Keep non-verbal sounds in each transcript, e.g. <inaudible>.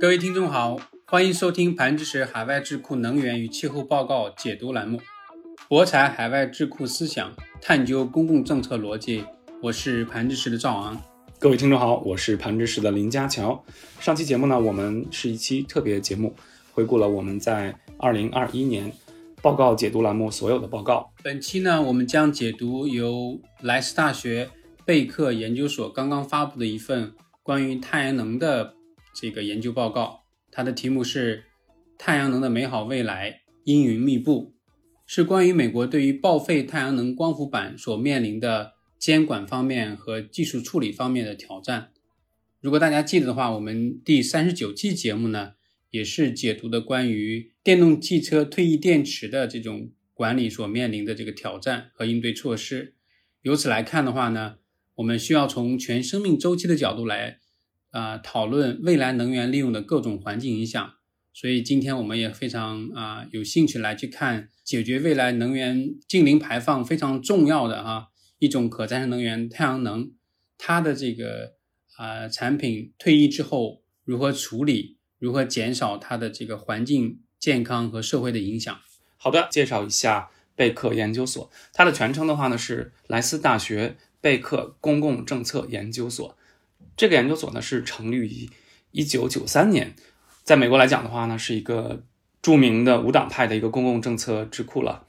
各位听众好，欢迎收听盘知识海外智库能源与气候报告解读栏目，博采海外智库思想，探究公共政策逻辑。我是盘知识的赵昂。各位听众好，我是盘知识的林家乔。上期节目呢，我们是一期特别节目，回顾了我们在二零二一年报告解读栏目所有的报告。本期呢，我们将解读由莱斯大学贝克研究所刚刚发布的一份关于太阳能的。这个研究报告，它的题目是《太阳能的美好未来：阴云密布》，是关于美国对于报废太阳能光伏板所面临的监管方面和技术处理方面的挑战。如果大家记得的话，我们第三十九期节目呢，也是解读的关于电动汽车退役电池的这种管理所面临的这个挑战和应对措施。由此来看的话呢，我们需要从全生命周期的角度来。啊，讨论未来能源利用的各种环境影响，所以今天我们也非常啊有兴趣来去看解决未来能源净零排放非常重要的哈一种可再生能源太阳能，它的这个啊产品退役之后如何处理，如何减少它的这个环境健康和社会的影响。好的，介绍一下贝克研究所，它的全称的话呢是莱斯大学贝克公共政策研究所。这个研究所呢是成立于一九九三年，在美国来讲的话呢，是一个著名的无党派的一个公共政策智库了。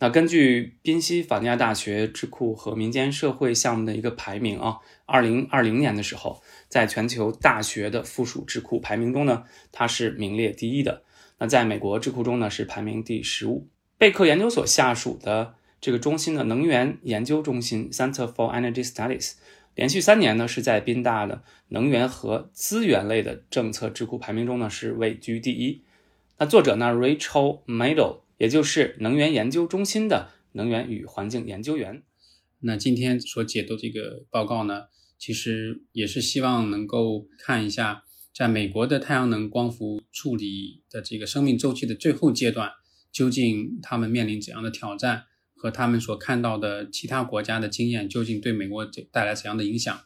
那根据宾夕法尼亚大学智库和民间社会项目的一个排名啊，二零二零年的时候，在全球大学的附属智库排名中呢，它是名列第一的。那在美国智库中呢，是排名第十五。贝克研究所下属的这个中心的能源研究中心 （Center for Energy Studies）。连续三年呢，是在宾大的能源和资源类的政策智库排名中呢是位居第一。那作者呢，Rachel Maddow，也就是能源研究中心的能源与环境研究员。那今天所解读这个报告呢，其实也是希望能够看一下，在美国的太阳能光伏处理的这个生命周期的最后阶段，究竟他们面临怎样的挑战。和他们所看到的其他国家的经验究竟对美国带来怎样的影响？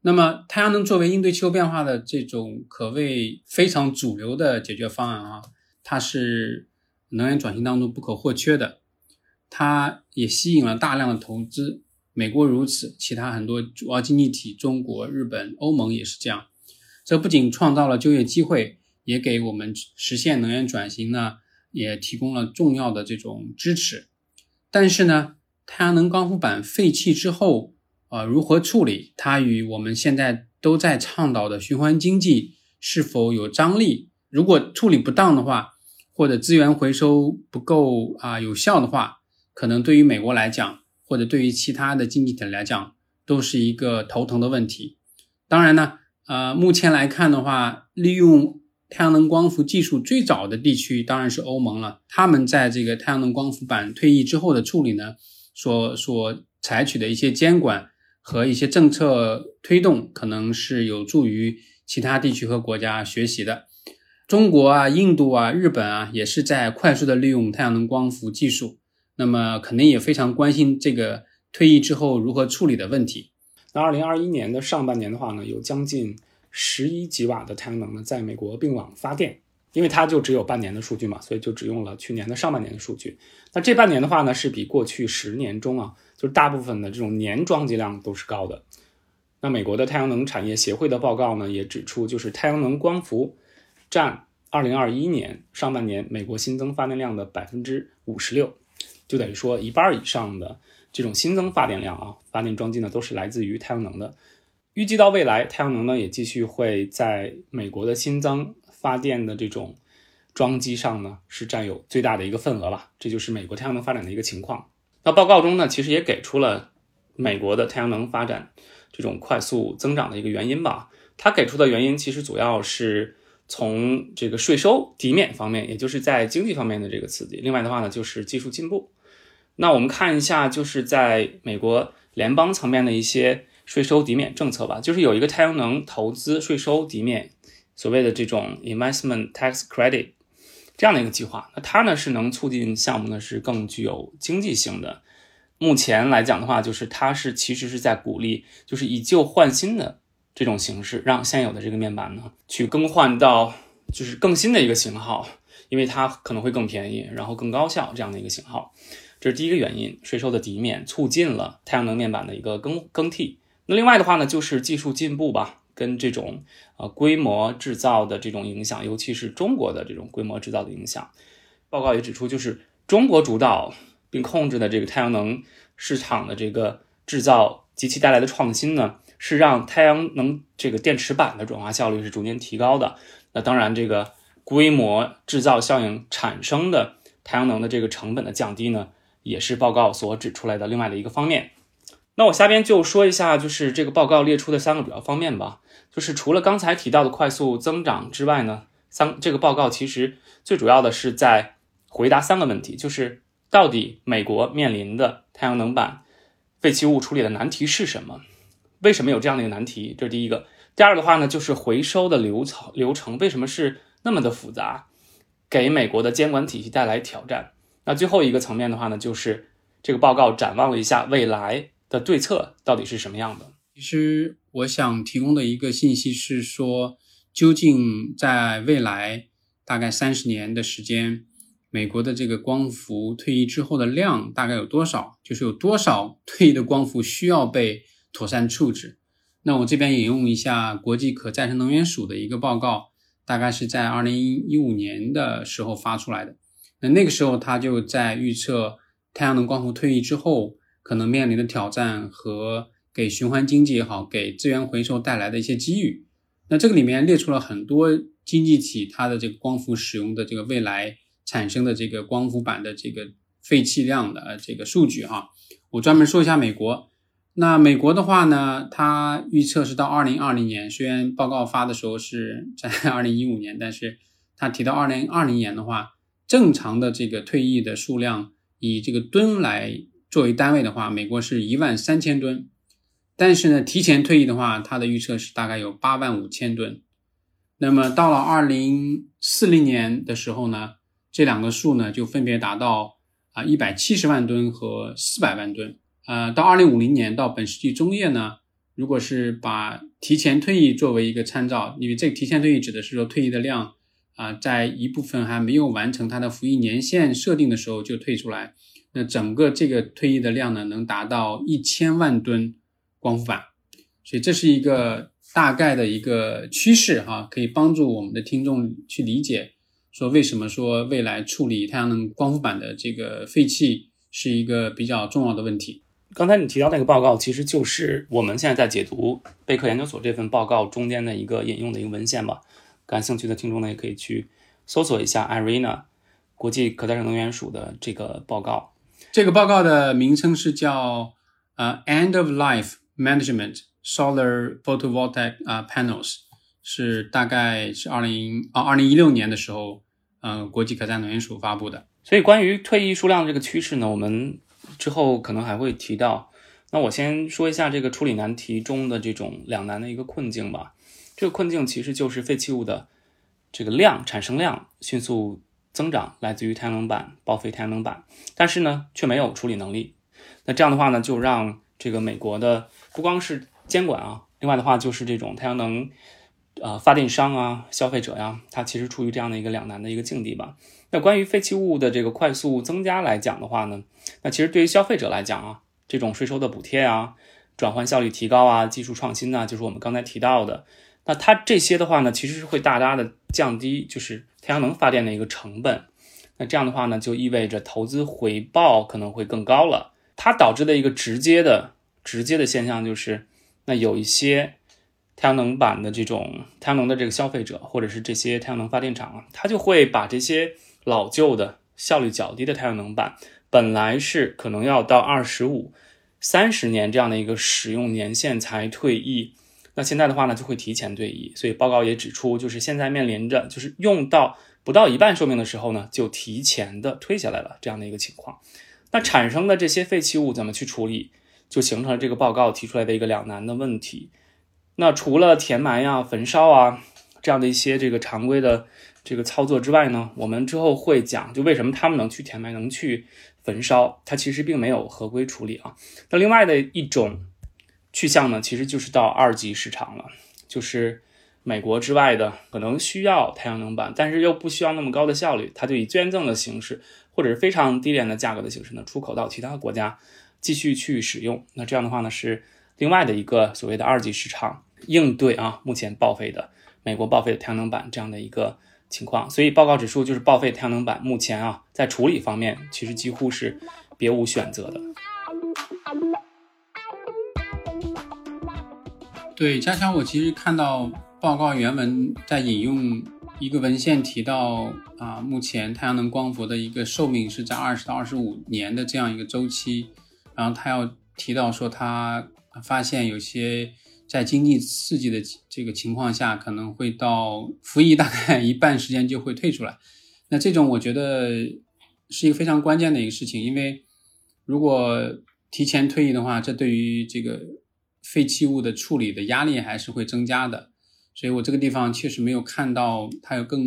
那么，太阳能作为应对气候变化的这种可谓非常主流的解决方案啊，它是能源转型当中不可或缺的。它也吸引了大量的投资，美国如此，其他很多主要经济体，中国、日本、欧盟也是这样。这不仅创造了就业机会，也给我们实现能源转型呢，也提供了重要的这种支持。但是呢，太阳能光伏板废弃之后，啊，如何处理？它与我们现在都在倡导的循环经济是否有张力？如果处理不当的话，或者资源回收不够啊有效的话，可能对于美国来讲，或者对于其他的经济体来讲，都是一个头疼的问题。当然呢，呃，目前来看的话，利用。太阳能光伏技术最早的地区当然是欧盟了。他们在这个太阳能光伏板退役之后的处理呢，所所采取的一些监管和一些政策推动，可能是有助于其他地区和国家学习的。中国啊、印度啊、日本啊，也是在快速的利用太阳能光伏技术，那么肯定也非常关心这个退役之后如何处理的问题。那二零二一年的上半年的话呢，有将近。十一吉瓦的太阳能呢，在美国并网发电，因为它就只有半年的数据嘛，所以就只用了去年的上半年的数据。那这半年的话呢，是比过去十年中啊，就是大部分的这种年装机量都是高的。那美国的太阳能产业协会的报告呢，也指出，就是太阳能光伏占二零二一年上半年美国新增发电量的百分之五十六，就等于说一半以上的这种新增发电量啊，发电装机呢，都是来自于太阳能的。预计到未来，太阳能呢也继续会在美国的新增发电的这种装机上呢是占有最大的一个份额吧。这就是美国太阳能发展的一个情况。那报告中呢，其实也给出了美国的太阳能发展这种快速增长的一个原因吧。它给出的原因其实主要是从这个税收、抵免方面，也就是在经济方面的这个刺激。另外的话呢，就是技术进步。那我们看一下，就是在美国联邦层面的一些。税收抵免政策吧，就是有一个太阳能投资税收抵免，所谓的这种 investment tax credit 这样的一个计划。那它呢是能促进项目呢是更具有经济性的。目前来讲的话，就是它是其实是在鼓励就是以旧换新的这种形式，让现有的这个面板呢去更换到就是更新的一个型号，因为它可能会更便宜，然后更高效这样的一个型号。这是第一个原因，税收的抵免促进了太阳能面板的一个更更替。那另外的话呢，就是技术进步吧，跟这种呃规模制造的这种影响，尤其是中国的这种规模制造的影响。报告也指出，就是中国主导并控制的这个太阳能市场的这个制造及其带来的创新呢，是让太阳能这个电池板的转化效率是逐年提高的。那当然，这个规模制造效应产生的太阳能的这个成本的降低呢。也是报告所指出来的另外的一个方面。那我下边就说一下，就是这个报告列出的三个主要方面吧。就是除了刚才提到的快速增长之外呢，三这个报告其实最主要的是在回答三个问题：就是到底美国面临的太阳能板废弃物处理的难题是什么？为什么有这样的一个难题？这是第一个。第二的话呢，就是回收的流程流程为什么是那么的复杂，给美国的监管体系带来挑战？那最后一个层面的话呢，就是这个报告展望了一下未来的对策到底是什么样的。其实我想提供的一个信息是说，究竟在未来大概三十年的时间，美国的这个光伏退役之后的量大概有多少？就是有多少 <laughs> 退役的光伏需要被妥善处置？那我这边引用一下国际可再生能源署的一个报告，大概是在二零一五年的时候发出来的。那那个时候，他就在预测太阳能光伏退役之后可能面临的挑战和给循环经济也好，给资源回收带来的一些机遇。那这个里面列出了很多经济体它的这个光伏使用的这个未来产生的这个光伏板的这个废弃量的这个数据哈。我专门说一下美国。那美国的话呢，它预测是到二零二零年，虽然报告发的时候是在二零一五年，但是它提到二零二零年的话。正常的这个退役的数量，以这个吨来作为单位的话，美国是一万三千吨。但是呢，提前退役的话，它的预测是大概有八万五千吨。那么到了二零四零年的时候呢，这两个数呢就分别达到啊一百七十万吨和四百万吨。呃，到二零五零年到本世纪中叶呢，如果是把提前退役作为一个参照，因为这个提前退役指的是说退役的量。啊，在一部分还没有完成它的服役年限设定的时候就退出来，那整个这个退役的量呢，能达到一千万吨光伏板，所以这是一个大概的一个趋势哈，可以帮助我们的听众去理解，说为什么说未来处理太阳能光伏板的这个废气是一个比较重要的问题。刚才你提到那个报告，其实就是我们现在在解读贝克研究所这份报告中间的一个引用的一个文献吧。感兴趣的听众呢，也可以去搜索一下 IRENA 国际可再生能源署的这个报告。这个报告的名称是叫呃 End of Life Management Solar Photovoltaic 啊 Panels，是大概是二零啊二零一六年的时候，呃国际可再生能源署发布的。所以关于退役数量这个趋势呢，我们之后可能还会提到。那我先说一下这个处理难题中的这种两难的一个困境吧。这个困境其实就是废弃物的这个量产生量迅速增长，来自于太阳能板报废太阳能板，但是呢却没有处理能力。那这样的话呢，就让这个美国的不光是监管啊，另外的话就是这种太阳能呃发电商啊、消费者呀，它其实处于这样的一个两难的一个境地吧。那关于废弃物的这个快速增加来讲的话呢，那其实对于消费者来讲啊，这种税收的补贴啊、转换效率提高啊、技术创新呢，就是我们刚才提到的。那它这些的话呢，其实是会大大的降低就是太阳能发电的一个成本。那这样的话呢，就意味着投资回报可能会更高了。它导致的一个直接的直接的现象就是，那有一些太阳能板的这种太阳能的这个消费者，或者是这些太阳能发电厂啊，它就会把这些老旧的效率较低的太阳能板，本来是可能要到二十五、三十年这样的一个使用年限才退役。那现在的话呢，就会提前退役，所以报告也指出，就是现在面临着就是用到不到一半寿命的时候呢，就提前的退下来了这样的一个情况。那产生的这些废弃物怎么去处理，就形成了这个报告提出来的一个两难的问题。那除了填埋呀、焚烧啊这样的一些这个常规的这个操作之外呢，我们之后会讲，就为什么他们能去填埋、能去焚烧，它其实并没有合规处理啊。那另外的一种。去向呢，其实就是到二级市场了。就是美国之外的可能需要太阳能板，但是又不需要那么高的效率，它就以捐赠的形式或者是非常低廉的价格的形式呢，出口到其他国家继续去使用。那这样的话呢，是另外的一个所谓的二级市场应对啊，目前报废的美国报废的太阳能板这样的一个。情况，所以报告指数就是报废太阳能板，目前啊在处理方面其实几乎是别无选择的。对，佳乔，我其实看到报告原文在引用一个文献提到啊，目前太阳能光伏的一个寿命是在二十到二十五年的这样一个周期，然后他要提到说他发现有些。在经济刺激的这个情况下，可能会到服役大概一半时间就会退出来。那这种我觉得是一个非常关键的一个事情，因为如果提前退役的话，这对于这个废弃物的处理的压力还是会增加的。所以我这个地方确实没有看到它有更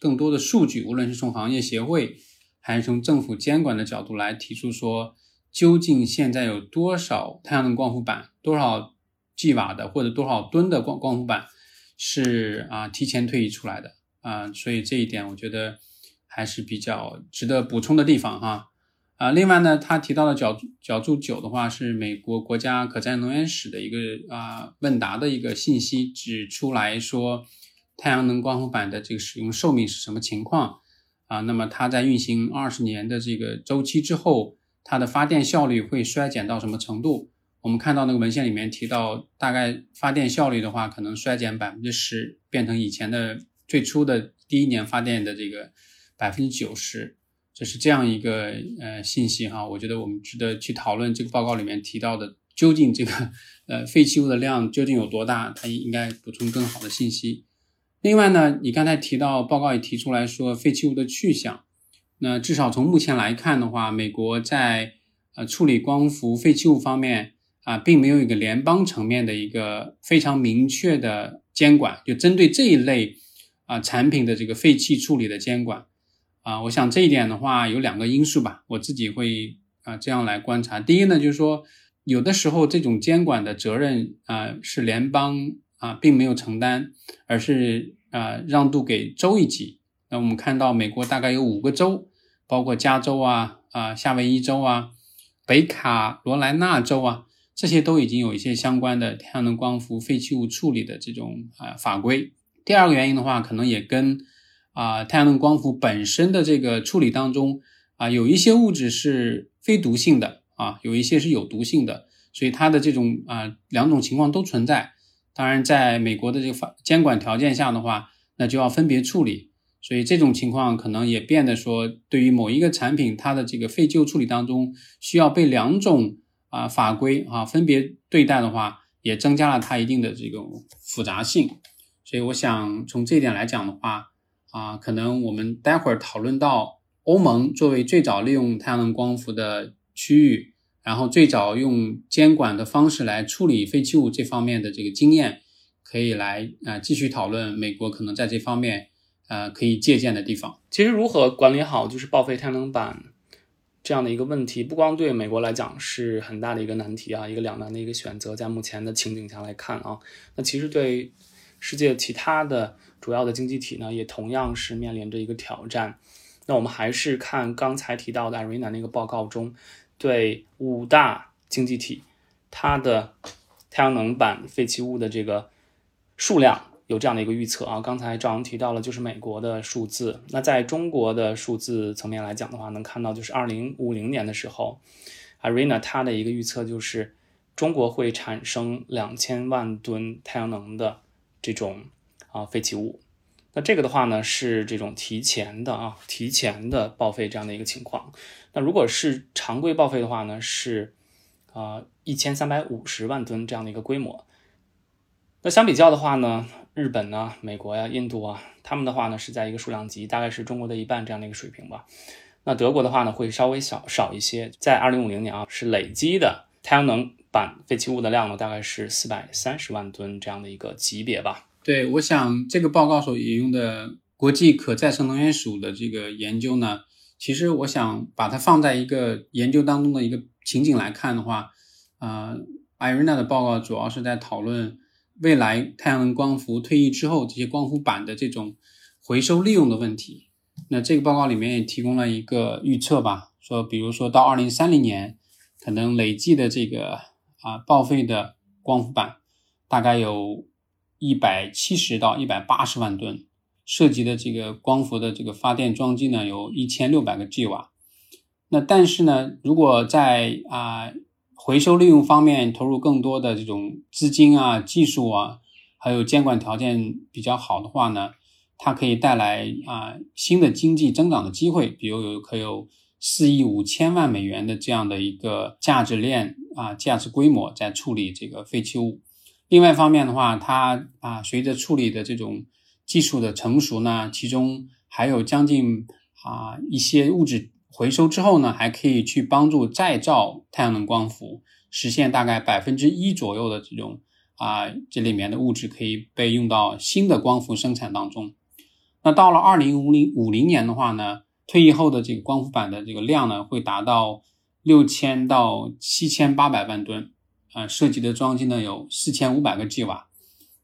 更多的数据，无论是从行业协会还是从政府监管的角度来提出说，究竟现在有多少太阳能光伏板，多少。G 瓦的或者多少吨的光光伏板是啊提前退役出来的啊，所以这一点我觉得还是比较值得补充的地方哈啊。啊另外呢，他提到的角角柱九的话是美国国家可再生能源史的一个啊问答的一个信息，指出来说太阳能光伏板的这个使用寿命是什么情况啊？那么它在运行二十年的这个周期之后，它的发电效率会衰减到什么程度？我们看到那个文献里面提到，大概发电效率的话，可能衰减百分之十，变成以前的最初的第一年发电的这个百分之九十，这是这样一个呃信息哈。我觉得我们值得去讨论这个报告里面提到的，究竟这个呃废弃物的量究竟有多大，它应该补充更好的信息。另外呢，你刚才提到报告也提出来说废弃物的去向，那至少从目前来看的话，美国在呃处理光伏废弃物方面。啊，并没有一个联邦层面的一个非常明确的监管，就针对这一类啊产品的这个废气处理的监管啊，我想这一点的话有两个因素吧，我自己会啊这样来观察。第一呢，就是说有的时候这种监管的责任啊是联邦啊并没有承担，而是啊让渡给州一级。那我们看到美国大概有五个州，包括加州啊啊夏威夷州啊北卡罗来纳州啊。这些都已经有一些相关的太阳能光伏废弃物处理的这种啊法规。第二个原因的话，可能也跟啊太阳能光伏本身的这个处理当中啊有一些物质是非毒性的啊，有一些是有毒性的，所以它的这种啊两种情况都存在。当然，在美国的这个法监管条件下的话，那就要分别处理。所以这种情况可能也变得说，对于某一个产品，它的这个废旧处理当中需要被两种。啊，法规啊，分别对待的话，也增加了它一定的这种复杂性。所以，我想从这一点来讲的话，啊，可能我们待会儿讨论到欧盟作为最早利用太阳能光伏的区域，然后最早用监管的方式来处理废弃物这方面的这个经验，可以来啊继续讨论美国可能在这方面呃可以借鉴的地方。其实，如何管理好就是报废太阳能板？这样的一个问题，不光对美国来讲是很大的一个难题啊，一个两难的一个选择，在目前的情景下来看啊，那其实对世界其他的主要的经济体呢，也同样是面临着一个挑战。那我们还是看刚才提到的 Arena 那个报告中，对五大经济体它的太阳能板废弃物的这个数量。有这样的一个预测啊，刚才赵阳提到了，就是美国的数字。那在中国的数字层面来讲的话，能看到就是二零五零年的时候，Arena 它的一个预测就是中国会产生两千万吨太阳能的这种啊废弃物。那这个的话呢，是这种提前的啊，提前的报废这样的一个情况。那如果是常规报废的话呢，是啊一千三百五十万吨这样的一个规模。那相比较的话呢？日本呢，美国呀，印度啊，他们的话呢是在一个数量级，大概是中国的一半这样的一个水平吧。那德国的话呢会稍微少少一些，在二零五零年啊是累积的太阳能板废弃物的量呢大概是四百三十万吨这样的一个级别吧。对，我想这个报告所引用的国际可再生能源署的这个研究呢，其实我想把它放在一个研究当中的一个情景来看的话，啊，艾瑞娜的报告主要是在讨论。未来太阳能光伏退役之后，这些光伏板的这种回收利用的问题。那这个报告里面也提供了一个预测吧，说比如说到二零三零年，可能累计的这个啊报废的光伏板大概有一百七十到一百八十万吨，涉及的这个光伏的这个发电装机呢有一千六百个 g 瓦。那但是呢，如果在啊回收利用方面投入更多的这种资金啊、技术啊，还有监管条件比较好的话呢，它可以带来啊新的经济增长的机会，比如有可有四亿五千万美元的这样的一个价值链啊价值规模在处理这个废弃物。另外一方面的话，它啊随着处理的这种技术的成熟呢，其中还有将近啊一些物质。回收之后呢，还可以去帮助再造太阳能光伏，实现大概百分之一左右的这种啊，这里面的物质可以被用到新的光伏生产当中。那到了二零五零五零年的话呢，退役后的这个光伏板的这个量呢，会达到六千到七千八百万吨，啊，涉及的装机呢有四千五百个 g 瓦，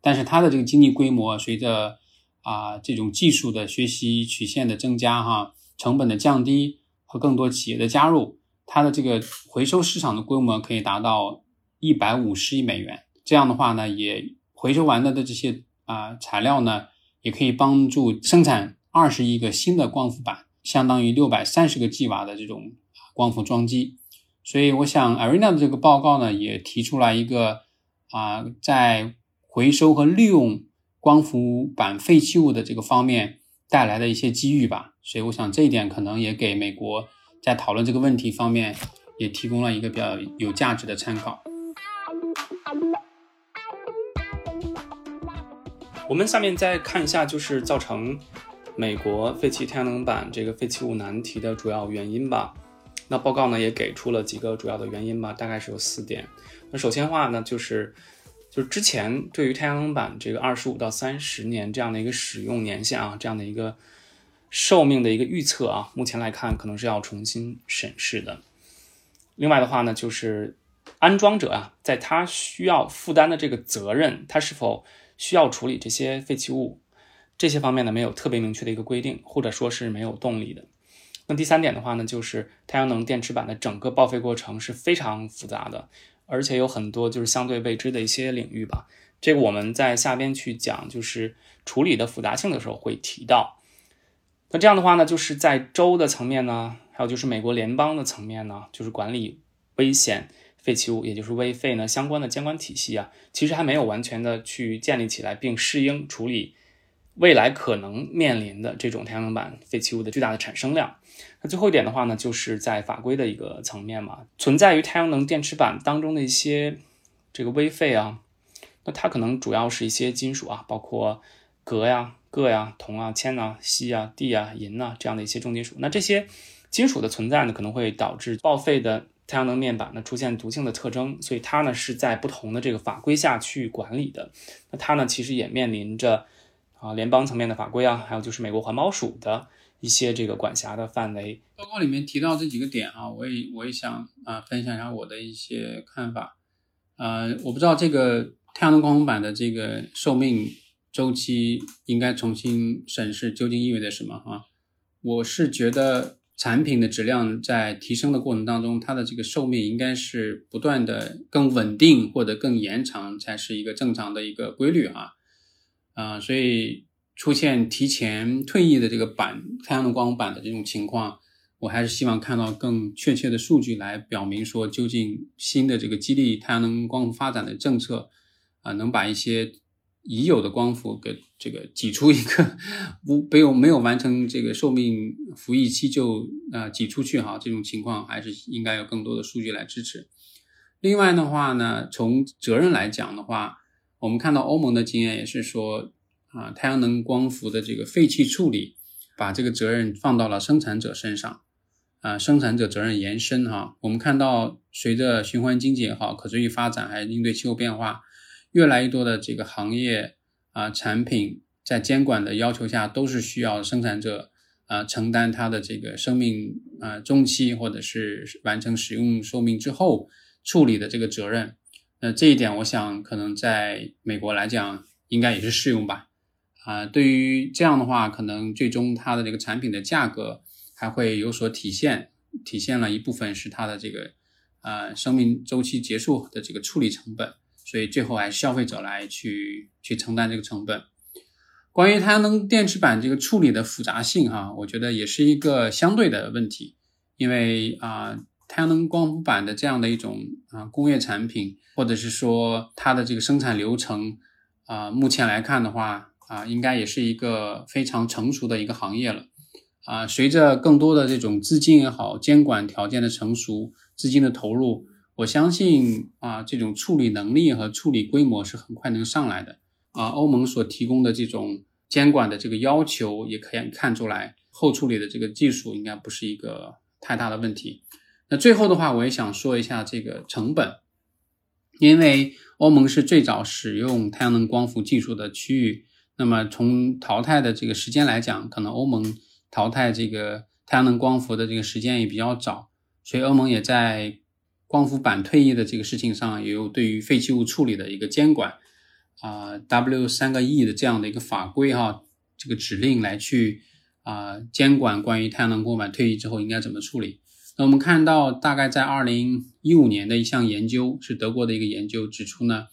但是它的这个经济规模随着啊这种技术的学习曲线的增加，哈，成本的降低。和更多企业的加入，它的这个回收市场的规模可以达到一百五十亿美元。这样的话呢，也回收完的的这些啊材料呢，也可以帮助生产二十亿个新的光伏板，相当于六百三十个 g 瓦的这种光伏装机。所以，我想 Arena 的这个报告呢，也提出来一个啊，在回收和利用光伏板废弃物的这个方面带来的一些机遇吧。所以，我想这一点可能也给美国在讨论这个问题方面也提供了一个比较有价值的参考。我们下面再看一下，就是造成美国废弃太阳能板这个废弃物难题的主要原因吧。那报告呢也给出了几个主要的原因吧，大概是有四点。那首先的话呢，就是就是之前对于太阳能板这个二十五到三十年这样的一个使用年限啊，这样的一个。寿命的一个预测啊，目前来看可能是要重新审视的。另外的话呢，就是安装者啊，在他需要负担的这个责任，他是否需要处理这些废弃物，这些方面呢没有特别明确的一个规定，或者说是没有动力的。那第三点的话呢，就是太阳能电池板的整个报废过程是非常复杂的，而且有很多就是相对未知的一些领域吧。这个我们在下边去讲就是处理的复杂性的时候会提到。那这样的话呢，就是在州的层面呢，还有就是美国联邦的层面呢，就是管理危险废弃物，也就是危废呢相关的监管体系啊，其实还没有完全的去建立起来，并适应处理未来可能面临的这种太阳能板废弃物的巨大的产生量。那最后一点的话呢，就是在法规的一个层面嘛，存在于太阳能电池板当中的一些这个危废啊，那它可能主要是一些金属啊，包括镉呀。铬呀、铜啊、铅啊、锡啊、地啊、银啊这样的一些重金属，那这些金属的存在呢，可能会导致报废的太阳能面板呢出现毒性的特征，所以它呢是在不同的这个法规下去管理的。那它呢其实也面临着啊联邦层面的法规啊，还有就是美国环保署的一些这个管辖的范围。报告里面提到这几个点啊，我也我也想啊分享一下我的一些看法。呃，我不知道这个太阳能光伏板的这个寿命。周期应该重新审视，究竟意味着什么？哈，我是觉得产品的质量在提升的过程当中，它的这个寿命应该是不断的更稳定或者更延长，才是一个正常的一个规律啊。啊，所以出现提前退役的这个板太阳能光伏板的这种情况，我还是希望看到更确切的数据来表明说，究竟新的这个激励太阳能光伏发展的政策啊，能把一些。已有的光伏给这个挤出一个不没有没有完成这个寿命服役期就啊挤出去哈，这种情况还是应该有更多的数据来支持。另外的话呢，从责任来讲的话，我们看到欧盟的经验也是说啊，太阳能光伏的这个废气处理，把这个责任放到了生产者身上啊，生产者责任延伸哈。我们看到随着循环经济也好，可持续发展，还应对气候变化。越来越多的这个行业啊产品在监管的要求下，都是需要生产者啊承担它的这个生命啊中期或者是完成使用寿命之后处理的这个责任。那这一点，我想可能在美国来讲，应该也是适用吧。啊，对于这样的话，可能最终它的这个产品的价格还会有所体现，体现了一部分是它的这个呃生命周期结束的这个处理成本，所以最后还是消费者来去去承担这个成本。关于太阳能电池板这个处理的复杂性哈，我觉得也是一个相对的问题，因为啊，太阳能光伏板的这样的一种啊工业产品，或者是说它的这个生产流程啊，目前来看的话。啊，应该也是一个非常成熟的一个行业了。啊，随着更多的这种资金也好，监管条件的成熟，资金的投入，我相信啊，这种处理能力和处理规模是很快能上来的。啊，欧盟所提供的这种监管的这个要求，也可以看出来，后处理的这个技术应该不是一个太大的问题。那最后的话，我也想说一下这个成本，因为欧盟是最早使用太阳能光伏技术的区域。那么从淘汰的这个时间来讲，可能欧盟淘汰这个太阳能光伏的这个时间也比较早，所以欧盟也在光伏板退役的这个事情上也有对于废弃物处理的一个监管啊，W 三个 E 的这样的一个法规哈，这个指令来去啊监管关于太阳能光板退役之后应该怎么处理。那我们看到大概在二零一五年的一项研究是德国的一个研究指出呢，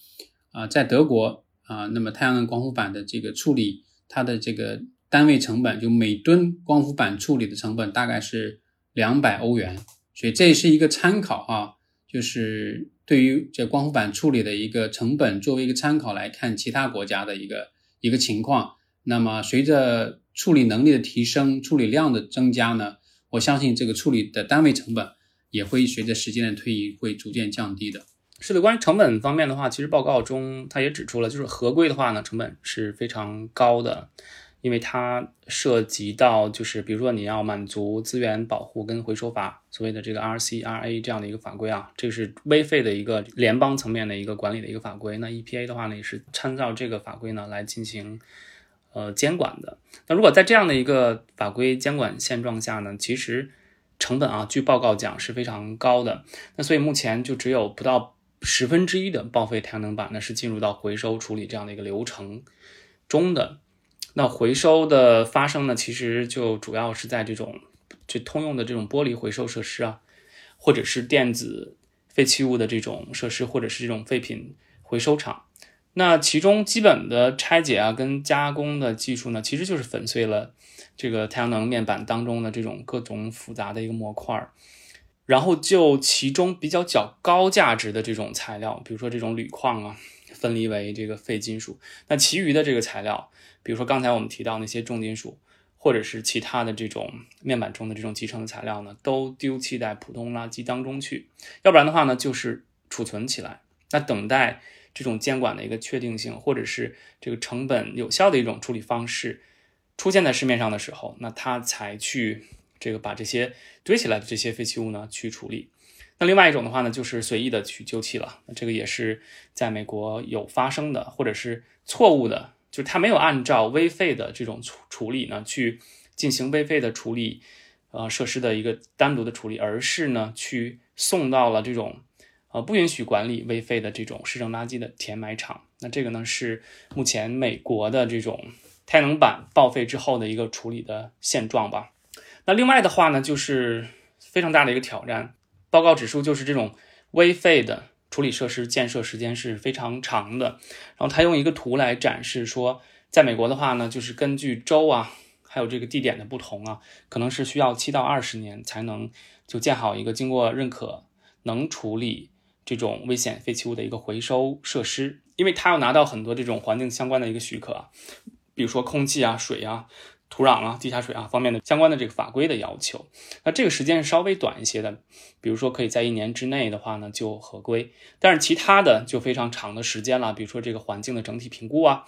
啊在德国。啊，那么太阳能光伏板的这个处理，它的这个单位成本，就每吨光伏板处理的成本大概是两百欧元，所以这是一个参考啊，就是对于这光伏板处理的一个成本作为一个参考来看其他国家的一个一个情况。那么随着处理能力的提升，处理量的增加呢，我相信这个处理的单位成本也会随着时间的推移会逐渐降低的。是的，关于成本方面的话，其实报告中它也指出了，就是合规的话呢，成本是非常高的，因为它涉及到就是比如说你要满足资源保护跟回收法所谓的这个 RCRA 这样的一个法规啊，这是微费的一个联邦层面的一个管理的一个法规。那 EPA 的话呢，也是参照这个法规呢来进行呃监管的。那如果在这样的一个法规监管现状下呢，其实成本啊，据报告讲是非常高的。那所以目前就只有不到。十分之一的报废太阳能板呢是进入到回收处理这样的一个流程中的。那回收的发生呢，其实就主要是在这种就通用的这种玻璃回收设施啊，或者是电子废弃物的这种设施，或者是这种废品回收厂。那其中基本的拆解啊跟加工的技术呢，其实就是粉碎了这个太阳能面板当中的这种各种复杂的一个模块儿。然后就其中比较较高价值的这种材料，比如说这种铝矿啊，分离为这个废金属。那其余的这个材料，比如说刚才我们提到那些重金属，或者是其他的这种面板中的这种集成的材料呢，都丢弃在普通垃圾当中去。要不然的话呢，就是储存起来，那等待这种监管的一个确定性，或者是这个成本有效的一种处理方式出现在市面上的时候，那它才去。这个把这些堆起来的这些废弃物呢去处理，那另外一种的话呢就是随意的去丢弃了，这个也是在美国有发生的，或者是错误的，就是他没有按照微废的这种处处理呢去进行微废的处理，呃设施的一个单独的处理，而是呢去送到了这种呃不允许管理微废的这种市政垃圾的填埋场，那这个呢是目前美国的这种太阳能板报废之后的一个处理的现状吧。那另外的话呢，就是非常大的一个挑战。报告指出，就是这种微废的处理设施建设时间是非常长的。然后他用一个图来展示说，在美国的话呢，就是根据州啊，还有这个地点的不同啊，可能是需要七到二十年才能就建好一个经过认可能处理这种危险废弃物的一个回收设施，因为他要拿到很多这种环境相关的一个许可，比如说空气啊、水啊。土壤啊、地下水啊方面的相关的这个法规的要求，那这个时间是稍微短一些的，比如说可以在一年之内的话呢就合规，但是其他的就非常长的时间了，比如说这个环境的整体评估啊，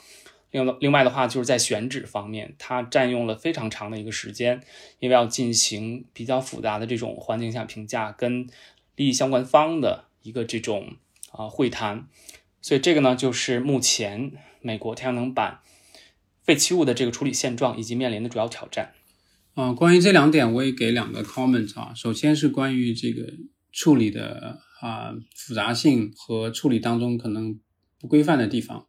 另另外的话就是在选址方面，它占用了非常长的一个时间，因为要进行比较复杂的这种环境下评价跟利益相关方的一个这种啊会谈，所以这个呢就是目前美国太阳能板。废弃物的这个处理现状以及面临的主要挑战。啊，关于这两点，我也给两个 comment 啊。首先是关于这个处理的啊复杂性和处理当中可能不规范的地方。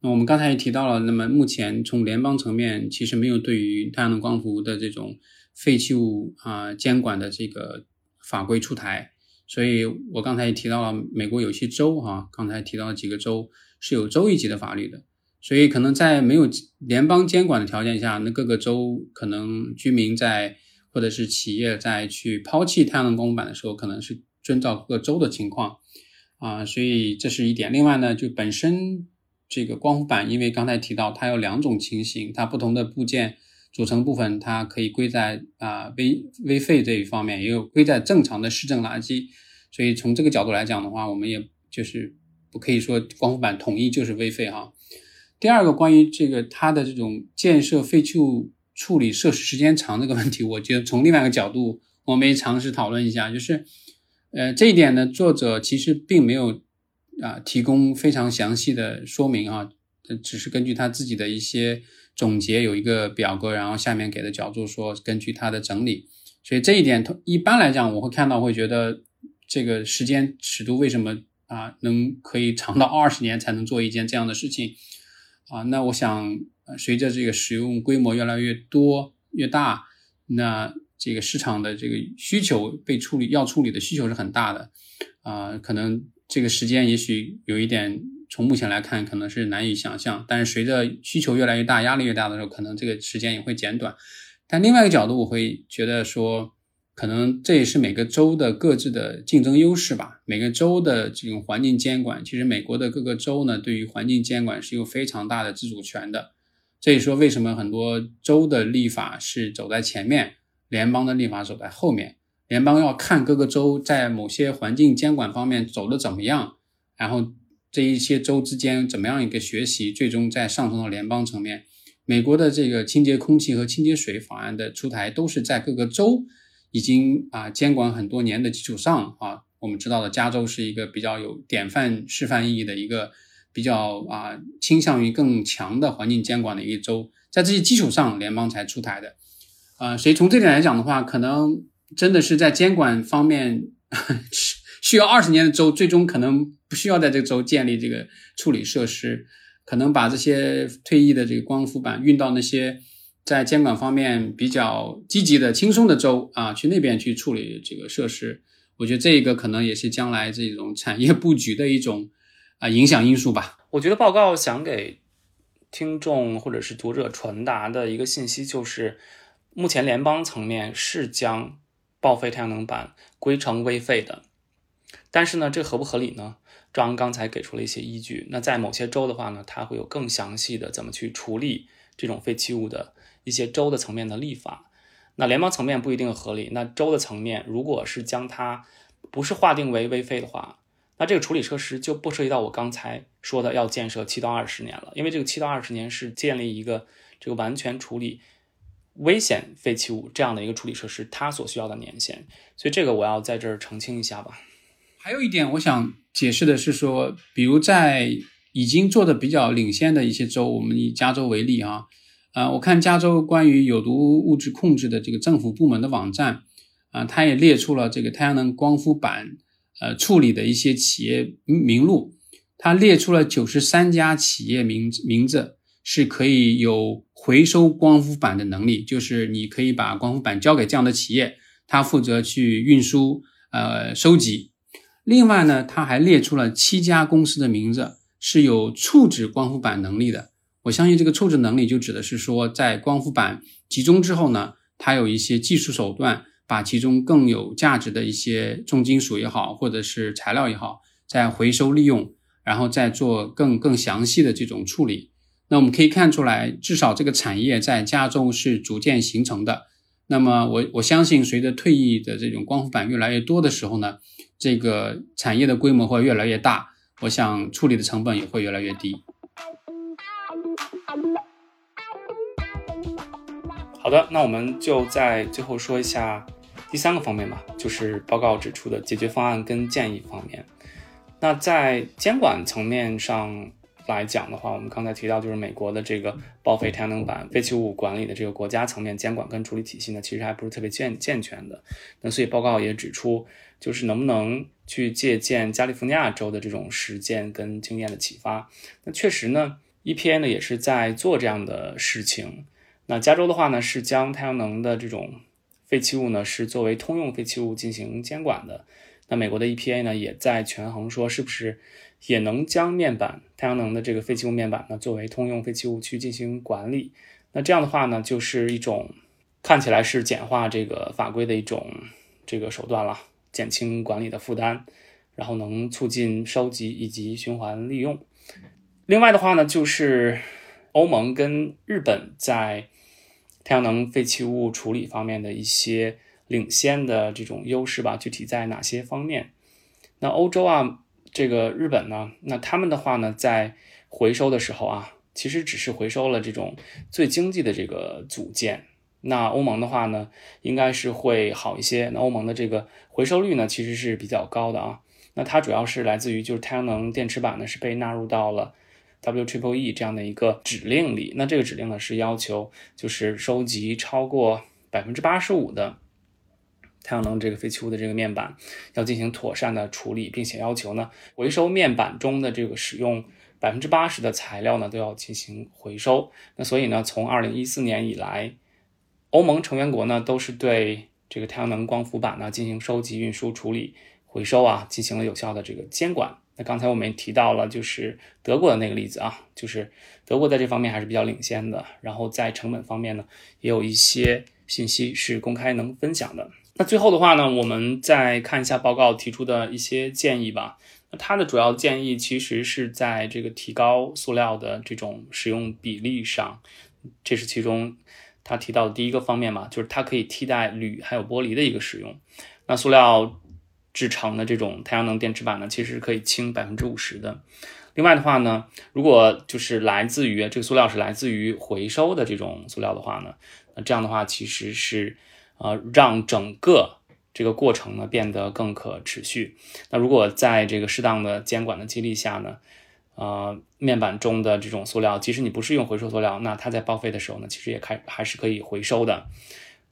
那我们刚才也提到了，那么目前从联邦层面其实没有对于太阳能光伏的这种废弃物啊监管的这个法规出台，所以我刚才也提到了美国有些州哈，刚才提到了几个州是有州一级的法律的，所以可能在没有联邦监管的条件下，那各个州可能居民在或者是企业在去抛弃太阳能光伏板的时候，可能是遵照各州的情况啊，所以这是一点。另外呢，就本身。这个光伏板，因为刚才提到它有两种情形，它不同的部件组成部分，它可以归在啊微微废这一方面，也有归在正常的市政垃圾。所以从这个角度来讲的话，我们也就是不可以说光伏板统一就是微废哈。第二个关于这个它的这种建设废弃物处理设施时间长这个问题，我觉得从另外一个角度，我们也尝试讨论一下，就是呃这一点呢，作者其实并没有。啊，提供非常详细的说明啊，只是根据他自己的一些总结，有一个表格，然后下面给的角度说根据他的整理，所以这一点一般来讲，我会看到会觉得这个时间尺度为什么啊能可以长到二十年才能做一件这样的事情啊？那我想随着这个使用规模越来越多越大，那这个市场的这个需求被处理要处理的需求是很大的啊，可能。这个时间也许有一点，从目前来看可能是难以想象。但是随着需求越来越大、压力越大的时候，可能这个时间也会减短。但另外一个角度，我会觉得说，可能这也是每个州的各自的竞争优势吧。每个州的这种环境监管，其实美国的各个州呢，对于环境监管是有非常大的自主权的。这也说为什么很多州的立法是走在前面，联邦的立法走在后面。联邦要看各个州在某些环境监管方面走的怎么样，然后这一些州之间怎么样一个学习，最终再上升到联邦层面。美国的这个清洁空气和清洁水法案的出台，都是在各个州已经啊监管很多年的基础上啊。我们知道的，加州是一个比较有典范示范意义的一个比较啊倾向于更强的环境监管的一个州，在这些基础上，联邦才出台的。啊，所以从这点来讲的话，可能。真的是在监管方面 <laughs> 需要二十年的州，最终可能不需要在这个州建立这个处理设施，可能把这些退役的这个光伏板运到那些在监管方面比较积极的、轻松的州啊，去那边去处理这个设施。我觉得这个可能也是将来这种产业布局的一种啊影响因素吧。我觉得报告想给听众或者是读者传达的一个信息就是，目前联邦层面是将报废太阳能板归成微废的，但是呢，这合不合理呢？赵阳刚才给出了一些依据。那在某些州的话呢，它会有更详细的怎么去处理这种废弃物的一些州的层面的立法。那联邦层面不一定合理。那州的层面，如果是将它不是划定为危废的话，那这个处理设施就不涉及到我刚才说的要建设七到二十年了，因为这个七到二十年是建立一个这个完全处理。危险废弃物这样的一个处理设施，它所需要的年限，所以这个我要在这儿澄清一下吧。还有一点我想解释的是说，比如在已经做的比较领先的一些州，我们以加州为例啊，啊，我看加州关于有毒物质控制的这个政府部门的网站啊，它也列出了这个太阳能光伏板呃处理的一些企业名录，它列出了九十三家企业名名字。是可以有回收光伏板的能力，就是你可以把光伏板交给这样的企业，他负责去运输、呃收集。另外呢，他还列出了七家公司的名字是有处置光伏板能力的。我相信这个处置能力就指的是说，在光伏板集中之后呢，它有一些技术手段，把其中更有价值的一些重金属也好，或者是材料也好，再回收利用，然后再做更更详细的这种处理。那我们可以看出来，至少这个产业在加州是逐渐形成的。那么，我我相信，随着退役的这种光伏板越来越多的时候呢，这个产业的规模会越来越大，我想处理的成本也会越来越低。好的，那我们就在最后说一下第三个方面吧，就是报告指出的解决方案跟建议方面。那在监管层面上。来讲的话，我们刚才提到就是美国的这个报废太阳能板废弃物管理的这个国家层面监管跟处理体系呢，其实还不是特别健健全的。那所以报告也指出，就是能不能去借鉴加利福尼亚州的这种实践跟经验的启发。那确实呢，EPA 呢也是在做这样的事情。那加州的话呢，是将太阳能的这种废弃物呢是作为通用废弃物进行监管的。那美国的 EPA 呢也在权衡说，是不是也能将面板太阳能的这个废弃物面板呢作为通用废弃物去进行管理？那这样的话呢，就是一种看起来是简化这个法规的一种这个手段了，减轻管理的负担，然后能促进收集以及循环利用。另外的话呢，就是欧盟跟日本在太阳能废弃物处理方面的一些领先的这种优势吧，具体在哪些方面？那欧洲啊，这个日本呢，那他们的话呢，在回收的时候啊，其实只是回收了这种最经济的这个组件。那欧盟的话呢，应该是会好一些。那欧盟的这个回收率呢，其实是比较高的啊。那它主要是来自于就是太阳能电池板呢，是被纳入到了。W Triple E 这样的一个指令里，那这个指令呢是要求就是收集超过百分之八十五的太阳能这个废弃物的这个面板，要进行妥善的处理，并且要求呢回收面板中的这个使用百分之八十的材料呢都要进行回收。那所以呢，从二零一四年以来，欧盟成员国呢都是对这个太阳能光伏板呢进行收集、运输、处理、回收啊，进行了有效的这个监管。那刚才我们也提到了，就是德国的那个例子啊，就是德国在这方面还是比较领先的。然后在成本方面呢，也有一些信息是公开能分享的。那最后的话呢，我们再看一下报告提出的一些建议吧。那它的主要建议其实是在这个提高塑料的这种使用比例上，这是其中他提到的第一个方面嘛，就是它可以替代铝还有玻璃的一个使用。那塑料。制成的这种太阳能电池板呢，其实是可以轻百分之五十的。另外的话呢，如果就是来自于这个塑料是来自于回收的这种塑料的话呢，那这样的话其实是呃让整个这个过程呢变得更可持续。那如果在这个适当的监管的激励下呢，呃面板中的这种塑料，即使你不是用回收塑料，那它在报废的时候呢，其实也开还是可以回收的。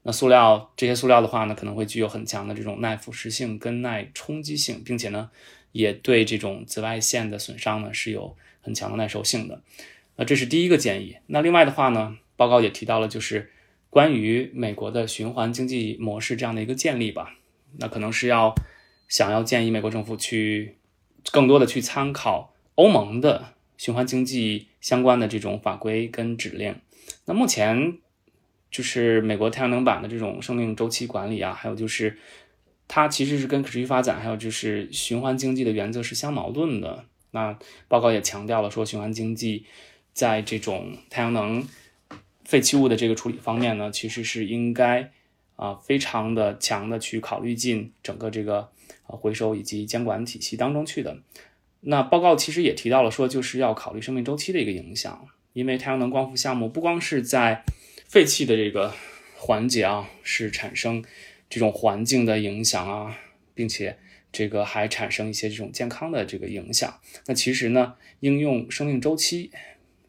那塑料这些塑料的话呢，可能会具有很强的这种耐腐蚀性跟耐冲击性，并且呢，也对这种紫外线的损伤呢是有很强的耐受性的。那这是第一个建议。那另外的话呢，报告也提到了，就是关于美国的循环经济模式这样的一个建立吧。那可能是要想要建议美国政府去更多的去参考欧盟的循环经济相关的这种法规跟指令。那目前。就是美国太阳能板的这种生命周期管理啊，还有就是它其实是跟可持续发展，还有就是循环经济的原则是相矛盾的。那报告也强调了说，循环经济在这种太阳能废弃物的这个处理方面呢，其实是应该啊非常的强的去考虑进整个这个呃回收以及监管体系当中去的。那报告其实也提到了说，就是要考虑生命周期的一个影响，因为太阳能光伏项目不光是在废弃的这个环节啊，是产生这种环境的影响啊，并且这个还产生一些这种健康的这个影响。那其实呢，应用生命周期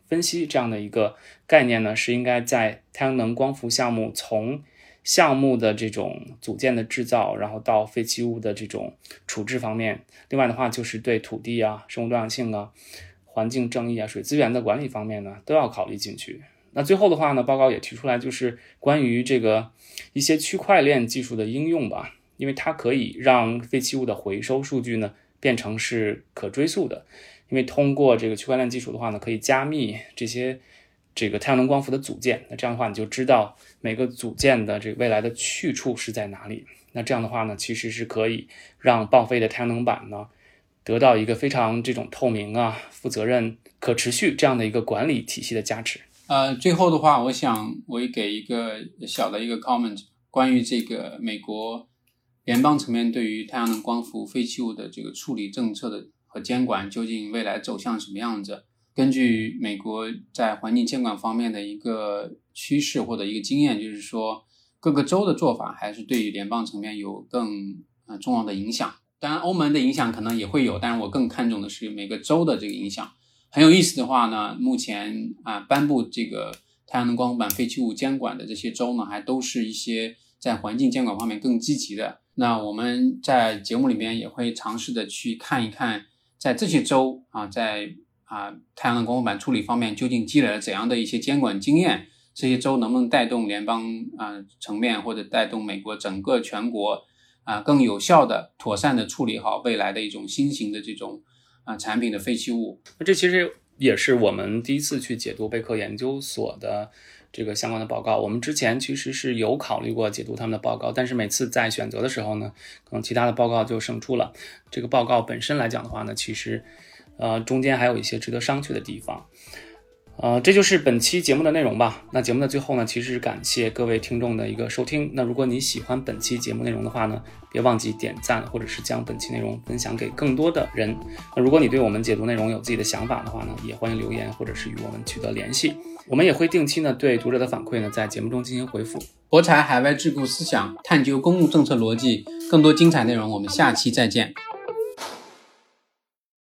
分析这样的一个概念呢，是应该在太阳能光伏项目从项目的这种组件的制造，然后到废弃物的这种处置方面。另外的话，就是对土地啊、生物多样性啊、环境正义啊、水资源的管理方面呢，都要考虑进去。那最后的话呢，报告也提出来，就是关于这个一些区块链技术的应用吧，因为它可以让废弃物的回收数据呢变成是可追溯的，因为通过这个区块链技术的话呢，可以加密这些这个太阳能光伏的组件，那这样的话你就知道每个组件的这个未来的去处是在哪里，那这样的话呢，其实是可以让报废的太阳能板呢得到一个非常这种透明啊、负责任、可持续这样的一个管理体系的加持。呃，最后的话，我想我也给一个小的一个 comment，关于这个美国联邦层面对于太阳能光伏废弃物的这个处理政策的和监管，究竟未来走向什么样子？根据美国在环境监管方面的一个趋势或者一个经验，就是说各个州的做法还是对于联邦层面有更呃重要的影响。当然，欧盟的影响可能也会有，但是我更看重的是每个州的这个影响。很有意思的话呢，目前啊颁布这个太阳能光伏板废弃物监管的这些州呢，还都是一些在环境监管方面更积极的。那我们在节目里面也会尝试的去看一看，在这些州啊，在啊太阳能光伏板处理方面究竟积累了怎样的一些监管经验，这些州能不能带动联邦啊层面或者带动美国整个全国啊更有效的、妥善的处理好未来的一种新型的这种。啊，产品的废弃物，那这其实也是我们第一次去解读贝壳研究所的这个相关的报告。我们之前其实是有考虑过解读他们的报告，但是每次在选择的时候呢，可能其他的报告就胜出了。这个报告本身来讲的话呢，其实呃中间还有一些值得商榷的地方。呃，这就是本期节目的内容吧。那节目的最后呢，其实是感谢各位听众的一个收听。那如果你喜欢本期节目内容的话呢，别忘记点赞，或者是将本期内容分享给更多的人。那如果你对我们解读内容有自己的想法的话呢，也欢迎留言或者是与我们取得联系。我们也会定期呢对读者的反馈呢在节目中进行回复。博采海外智库思想，探究公共政策逻辑，更多精彩内容，我们下期再见。